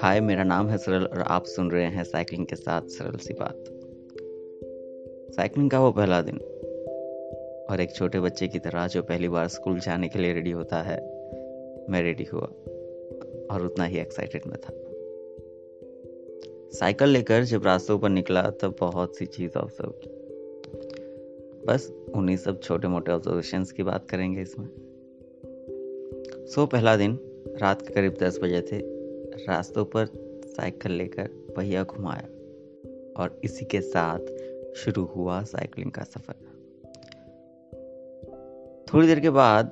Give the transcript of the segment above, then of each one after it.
हाय, मेरा नाम है सरल और आप सुन रहे हैं साइकिलिंग के साथ सरल सी बात। साइकिलिंग का वो पहला दिन और एक छोटे बच्चे की तरह जो पहली बार स्कूल जाने के लिए रेडी होता है, मैं रेडी हुआ और उतना ही एक्साइटेड में था। साइकिल लेकर जब रास्तों पर निकला तब बहुत सी चीज़ ऑब्ज़र्व की। बस उन्हीं सब छोटे मोटे ऑब्जर्वेशन की बात करेंगे इसमें। सो पहला दिन रात के करीब दस बजे थे। रास्तों पर साइकिल लेकर पहिया घुमाया और इसी के साथ शुरू हुआ साइकिलिंग का सफ़र। थोड़ी देर के बाद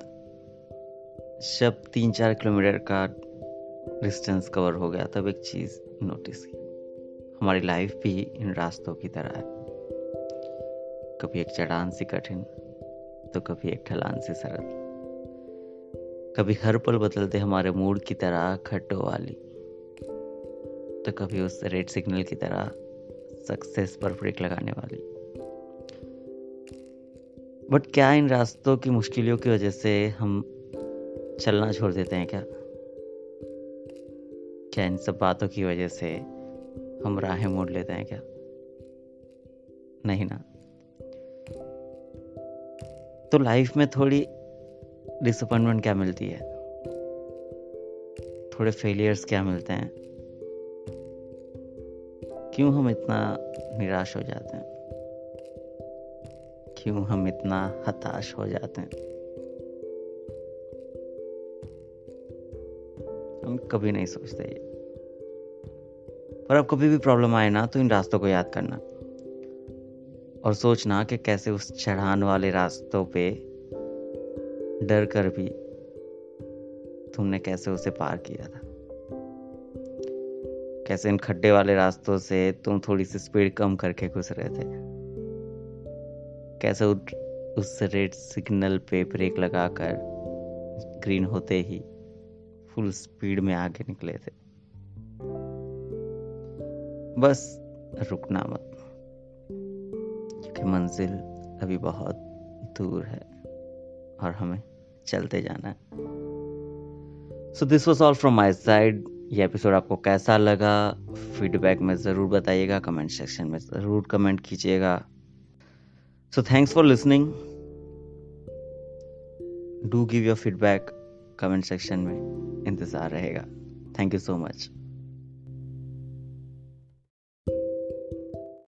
जब तीन चार किलोमीटर का डिस्टेंस कवर हो गया, तब एक चीज़ नोटिस की। हमारी लाइफ भी इन रास्तों की तरह है। कभी एक चढ़ान सी कठिन तो कभी एक ढलान सी सरल। कभी हर पल बदलते हमारे मूड की तरह खट्टो वाली। तो कभी उस रेड सिग्नल की तरह सक्सेस पर ब्रेक लगाने वाली। बट क्या इन रास्तों की मुश्किलों की वजह से हम चलना छोड़ देते हैं क्या? क्या इन सब बातों की वजह से हम राहें मोड़ लेते हैं क्या? नहीं ना। तो लाइफ में थोड़ी डिसअपॉइंटमेंट क्या मिलती है? थोड़े फेलियर्स क्या मिलते हैं? क्यों हम इतना निराश हो जाते हैं? क्यों हम इतना हताश हो जाते हैं? हम कभी नहीं सोचते ये। पर अब कभी भी प्रॉब्लम आए ना तो इन रास्तों को याद करना। और सोचना कि कैसे उस चढ़ान वाले रास्तों पे डर कर भी तुमने कैसे उसे पार किया था? कैसे इन खड्डे वाले रास्तों से तुम थोड़ी सी स्पीड कम करके घुस रहे थे? कैसे उस रेड सिग्नल पे ब्रेक लगाकर ग्रीन होते ही फुल स्पीड में आगे निकले थे? बस रुकना मत कि मंजिल अभी बहुत दूर है और हमें चलते जाना so this was all from my side ये एपिसोड आपको कैसा लगा? फीडबैक में ज़रूर बताइएगा। कमेंट सेक्शन में ज़रूर कमेंट कीजिएगा। So thanks for listening do give your feedback comment section में इंतज़ार रहेगा। Thank you so much